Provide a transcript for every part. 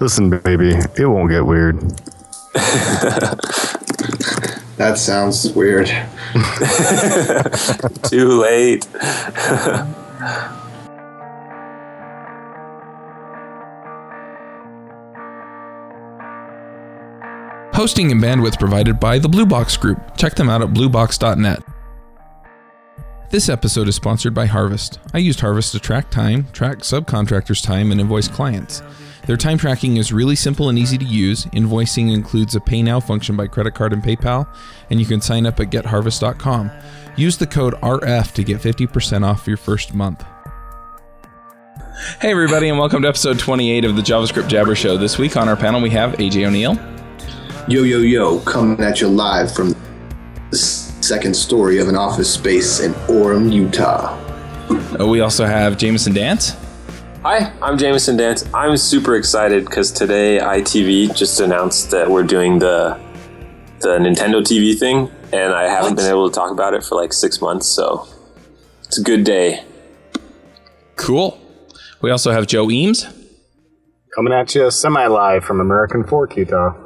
Listen, baby, it won't get weird. That sounds weird. Too late. Hosting and bandwidth provided by the Blue Box Group. Check them out at bluebox.net. This episode is sponsored by Harvest. I used Harvest to track time, track subcontractors' time, and invoice clients. Their time tracking is really simple and easy to use. Invoicing includes a Pay Now function by credit card and PayPal, and you can sign up at getharvest.com. Use the code RF to get 50% off your first month. Hey, everybody, and welcome to episode 28 of the JavaScript Jabber Show. This week on our panel, we have AJ O'Neal, Yo, yo, yo, coming at you live from the second story of an office space in Orem, Utah. Uh, we also have Jamison Dance. Hi, I'm Jamison Dance. I'm super excited because today i.TV just announced that we're doing the the Nintendo TV thing, and I haven't been able to talk about it for like six months, so it's a good day. Cool. We also have Joe Eames, Coming at you semi live from American Fork, Utah.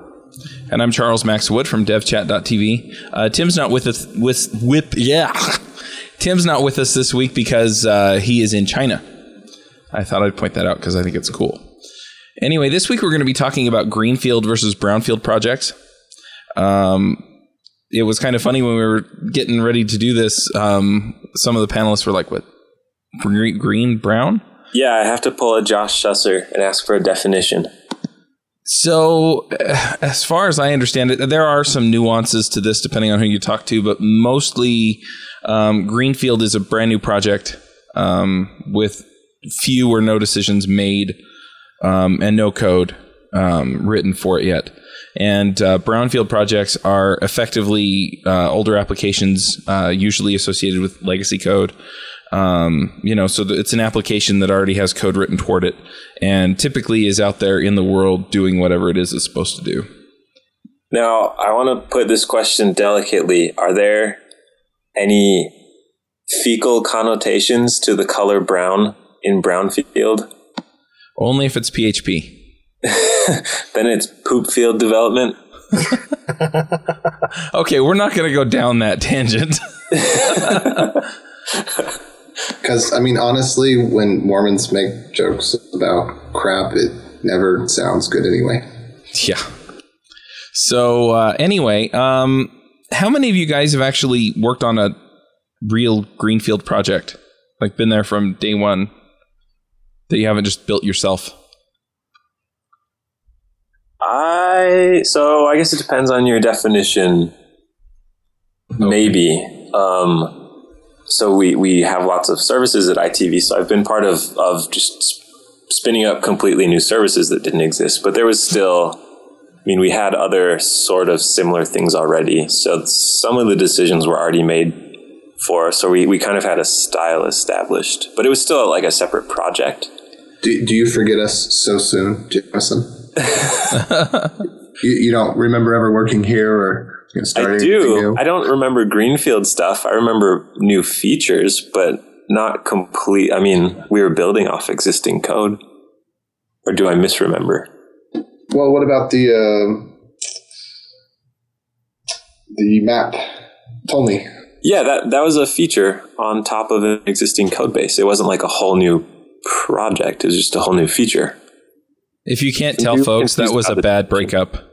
And I'm Charles Max Wood from DevChat.tv. Uh, Tim's not with us. With whip, yeah. Tim's not with us this week because uh, he is in China. I thought I'd point that out because I think it's cool. Anyway, this week we're going to be talking about greenfield versus brownfield projects. Um, it was kind of funny when we were getting ready to do this. Um, some of the panelists were like, "What? Green, green, brown?" Yeah, I have to pull a Josh Susser and ask for a definition. So, as far as I understand it, there are some nuances to this depending on who you talk to, but mostly um, Greenfield is a brand new project um, with few or no decisions made um, and no code um, written for it yet. And uh, brownfield projects are effectively uh, older applications, uh, usually associated with legacy code. Um, you know, so it's an application that already has code written toward it, and typically is out there in the world doing whatever it is it's supposed to do. Now, I want to put this question delicately. Are there any fecal connotations to the color brown in brownfield? Only if it's PHP. then it's poop field development. Okay, we're not going to go down that tangent. Because, I mean, honestly, when Mormons make jokes about crap, it never sounds good anyway. yeah. So uh, anyway, um, how many of you guys have actually worked on a real greenfield project? Like been there from day one that you haven't just built yourself? I so I guess it depends on your definition. Maybe. Um, so we we have lots of services at i.TV. So I've been part of of just spinning up completely new services that didn't exist, but there was still. I mean, we had other sort of similar things already. So some of the decisions were already made for us. So we, we kind of had a style established, but it was still like a separate project. Do, do you forget us so soon, Jamison? you, you don't remember ever working here or I do. I don't remember Greenfield stuff. I remember new features, but not complete. I mean, we were building off existing code. Or do I misremember? Well, what about the uh, the map? Tell me. Yeah, that that was a feature on top of an existing code base. It wasn't like a whole new project. It was just a whole new feature. If you can't tell, you folks, that was a bad breakup.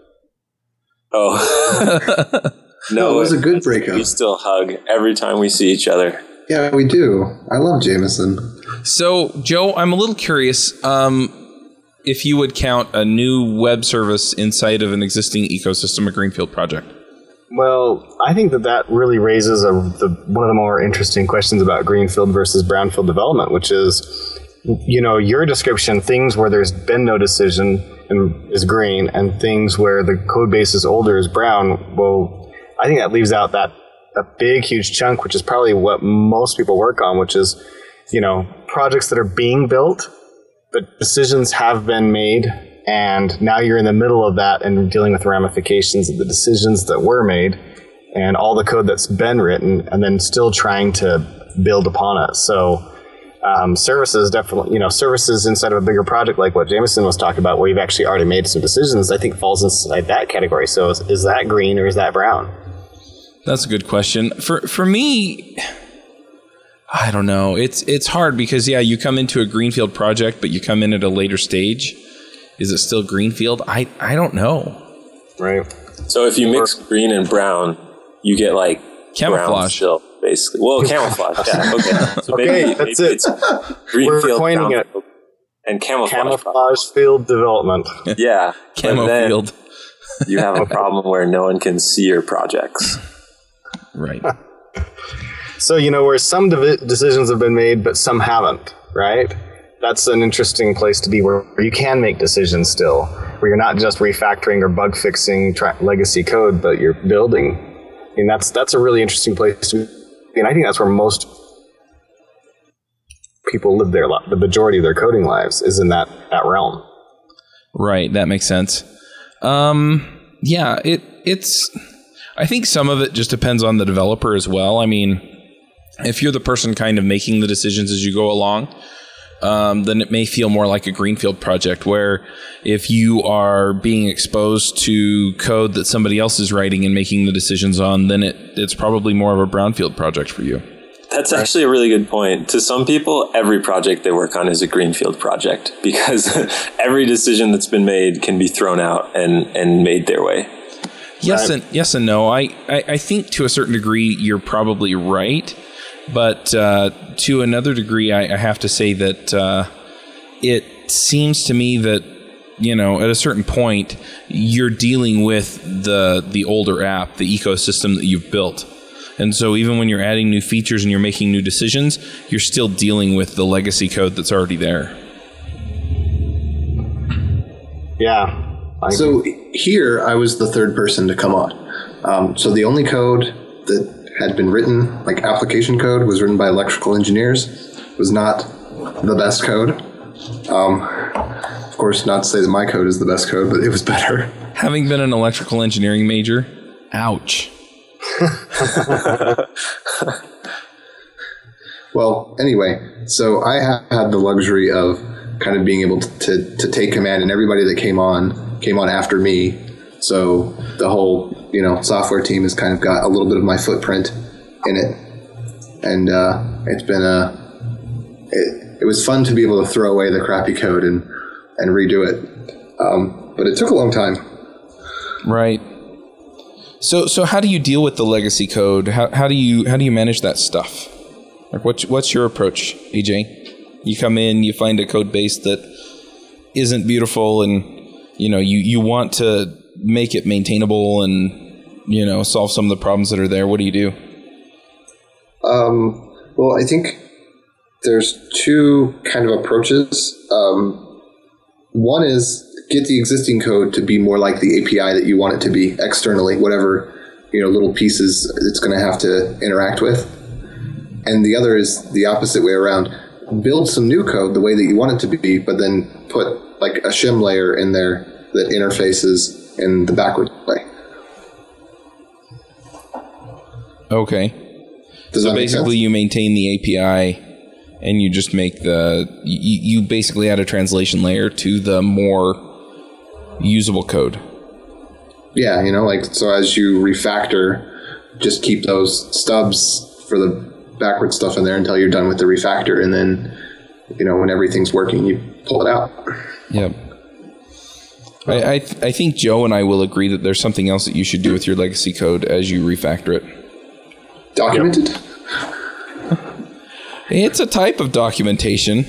Oh. No, it was a good breakup. We still hug every time we see each other. Yeah, we do. I love Jamison. So, Joe, I'm a little curious um, if you would count a new web service inside of an existing ecosystem a greenfield project. Well, I think that that really raises a, the, one of the more interesting questions about greenfield versus brownfield development, which is, you know, your description, things where there's been no decision and is green, and things where the code base is older is brown. Well, I think that leaves out that a big, huge chunk, which is probably what most people work on, which is, you know, projects that are being built, but decisions have been made, and now you're in the middle of that and dealing with ramifications of the decisions that were made and all the code that's been written, and then still trying to build upon it. So, um, services definitely, you know, services inside of a bigger project like what Jamison was talking about, where you've actually already made some decisions, I think falls inside that category. So is, is that green or is that brown? That's a good question. For for me, I don't know. It's it's hard because yeah, you come into a greenfield project, but you come in at a later stage. Is it still greenfield? I I don't know. Right. So if you mix green and brown, you get like brown Camouflage. still, basically. Well, camouflage. Yeah. Okay. So Okay, maybe, that's maybe it. it's green We're coining it. and camouflage. Camouflage field development. Yeah. Camo field. You have a problem where no one can see your projects. Right. So you know where some divi- decisions have been made, but some haven't. Right. That's an interesting place to be, where you can make decisions still, where you're not just refactoring or bug fixing tra- legacy code, but you're building. And that's that's a really interesting place to. And I think that's where most people live their the majority of their coding lives is in that that realm. Right, that makes sense. Um, yeah, it it's. I think some of it just depends on the developer as well. I mean, if you're the person kind of making the decisions as you go along, um, then it may feel more like a greenfield project. Where if you are being exposed to code that somebody else is writing and making the decisions on, then it it's probably more of a brownfield project for you. That's actually a really good point. To some people, every project they work on is a greenfield project because every decision that's been made can be thrown out and, and made their way. Yes and yes and no. I, I, I think to a certain degree you're probably right, but uh, to another degree, I, I have to say that uh, it seems to me that you know at a certain point you're dealing with the the older app, the ecosystem that you've built. And so even when you're adding new features and you're making new decisions, you're still dealing with the legacy code that's already there. Yeah. I So here, I was the third person to come on. Um, so the only code that had been written, like application code, was written by electrical engineers. Was not the best code. Um, of course, not to say that my code is the best code, but it was better. Having been an electrical engineering major, ouch. Well, anyway, so I ha- had the luxury of kind of being able to, to, to take command, and everybody that came on came on after me. So the whole you know software team has kind of got a little bit of my footprint in it, and uh, it's been a it, it was fun to be able to throw away the crappy code and and redo it, um, but it took a long time. Right. So so how do you deal with the legacy code? How how do you how do you manage that stuff? Like what's what's your approach, AJ? You come in, you find a code base that isn't beautiful and you know, you you want to make it maintainable and you know, solve some of the problems that are there. What do you do? Um, well, I think there's two kind of approaches. Um, one is get the existing code to be more like the API that you want it to be externally, whatever you know little pieces it's going to have to interact with. And the other is the opposite way around. Build some new code the way that you want it to be, but then put like a shim layer in there that interfaces in the backward way. Okay. Does So that make sense? basically you maintain the API and you just make the you, you basically add a translation layer to the more usable code. Yeah, you know, like so as you refactor, just keep those stubs for the backward stuff in there until you're done with the refactor, and then you know when everything's working, you pull it out. Yep. I, I, th- I think Joe and I will agree that there's something else that you should do with your legacy code as you refactor it. Documented. It's a type of documentation.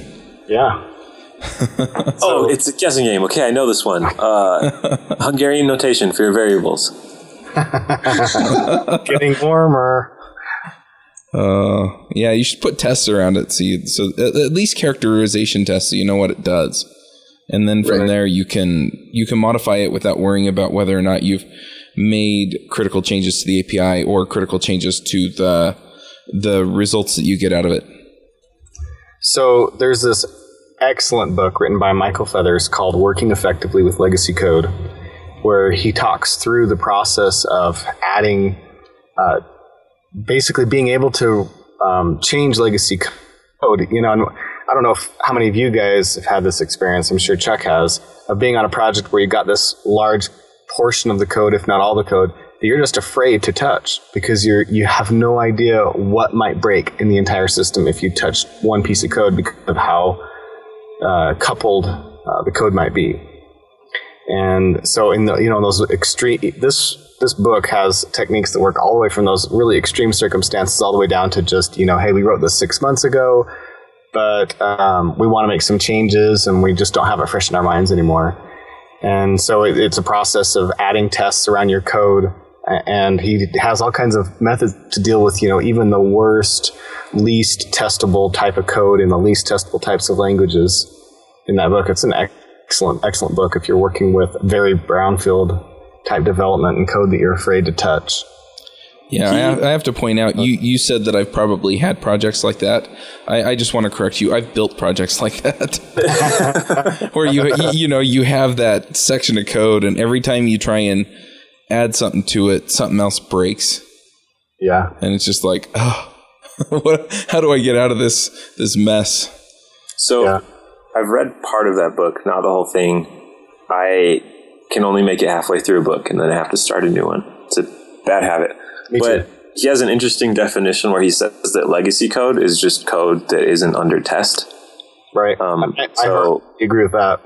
yeah. oh, it's a guessing game. Okay, I know this one. Uh, Hungarian notation for your variables. Getting warmer. Uh, yeah, you should put tests around it so you, so at, at least characterization tests so you know what it does, and then from Right. there you can you can modify it without worrying about whether or not you've made critical changes to the API or critical changes to the the results that you get out of it. So there's this excellent book written by Michael Feathers called Working Effectively with Legacy Code, where he talks through the process of adding, uh, basically being able to um, change legacy code. You know, and I don't know if, how many of you guys have had this experience. I'm sure Chuck has of being on a project where you got this large portion of the code, if not all the code, that you're just afraid to touch because you're you have no idea what might break in the entire system if you touch one piece of code because of how uh, coupled uh, the code might be. And so in the you know those extreme this this book has techniques that work all the way from those really extreme circumstances all the way down to just you know hey we wrote this six months ago but um, we want to make some changes and we just don't have it fresh in our minds anymore and so it, it's a process of adding tests around your code and he has all kinds of methods to deal with you know even the worst least testable type of code in the least testable types of languages in that book. It's an excellent excellent book if you're working with very brownfield type development and code that you're afraid to touch Yeah, I have, I have to point out you you said that I've probably had projects like that. I, I just want to correct you. I've built projects like that, where you you know you have that section of code, and every time you try and add something to it, something else breaks, yeah and it's just like, oh, what? How do I get out of this this mess? So Yeah. I've read part of that book, not the whole thing. I can only make it halfway through a book and then I have to start a new one. It's a bad habit. Me but too. he has an interesting definition where he says that legacy code is just code that isn't under test. right Um, I, I so- agree with that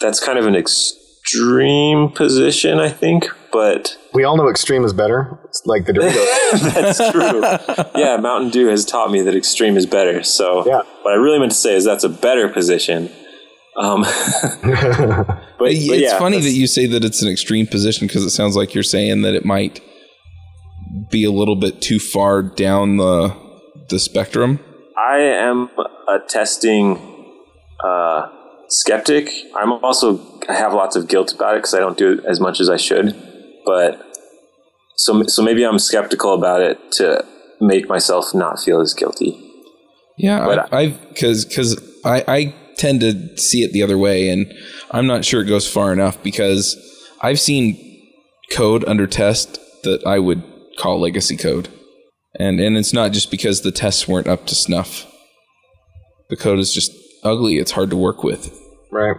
That's kind of an extreme position, I think, but we all know extreme is better it's like the Doritos that's true. yeah, Mountain Dew has taught me that extreme is better. So Yeah. what I really meant to say is that's a better position. Um, but, but it's yeah, funny that you say that it's an extreme position because it sounds like you're saying that it might be a little bit too far down the the spectrum. I am a testing uh, skeptic. I'm also I have lots of guilt about it because I don't do it as much as I should. But so so maybe I'm skeptical about it to make myself not feel as guilty. Yeah, But I, because because I I tend to see it the other way, and I'm not sure it goes far enough because I've seen code under test that I would call legacy code, and and it's not just because the tests weren't up to snuff. The code is just ugly. It's hard to work with. Right.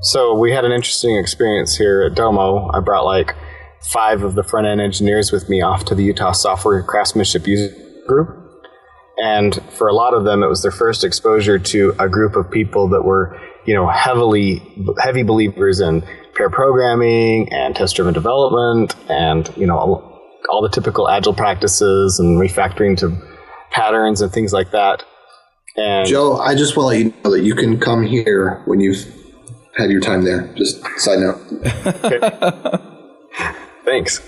So we had an interesting experience here at Domo. I brought like five of the front end engineers with me off to the Utah Software Craftsmanship User Group. And for a lot of them, it was their first exposure to a group of people that were, you know, heavily, heavy believers in pair programming and test driven development and, you know, all, the typical agile practices and refactoring to patterns and things like that. And Joe, I just want to let you know that you can come here when you've had your time there. Just side note. Thanks,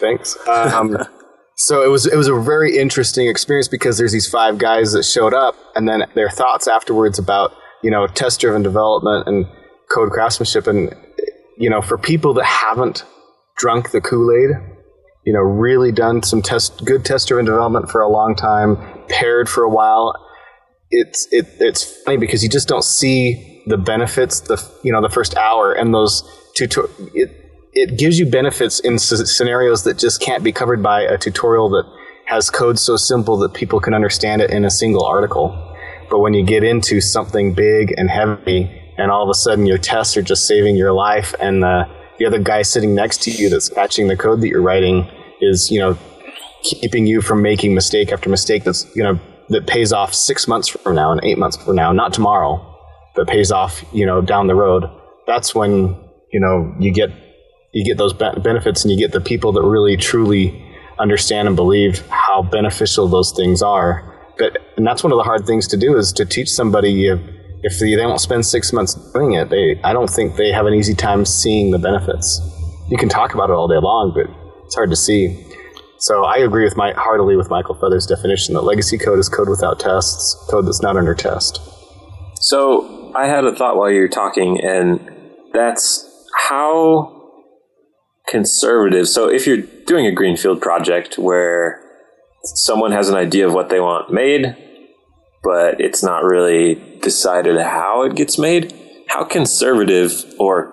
thanks. Um, so it was it was a very interesting experience because there's these five guys that showed up, and then their thoughts afterwards about you know test driven development and code craftsmanship, and you know for people that haven't drunk the Kool Aid, you know really done some test good test driven development for a long time, paired for a while. It's it it's funny because you just don't see the benefits the you know the first hour and those tutor it it gives you benefits in s- scenarios that just can't be covered by a tutorial that has code so simple that people can understand it in a single article. But when you get into something big and heavy, and all of a sudden your tests are just saving your life, and the, the other guy sitting next to you that's patching the code that you're writing is, you know, keeping you from making mistake after mistake that's, you know, that pays off six months from now and eight months from now, not tomorrow, but pays off, you know, down the road. That's when, you know, you get you get those be- benefits and you get the people that really truly understand and believe how beneficial those things are but and that's one of the hard things to do is to teach somebody if, if they, won't spend six months doing it they i don't think they have an easy time seeing the benefits you can talk about it all day long but it's hard to see so i agree with my heartily with michael feather's definition that legacy code is code without tests code that's not under test So I had a thought while you were talking, and that's how conservative. So if you're doing a greenfield project where someone has an idea of what they want made, but it's not really decided how it gets made, how conservative or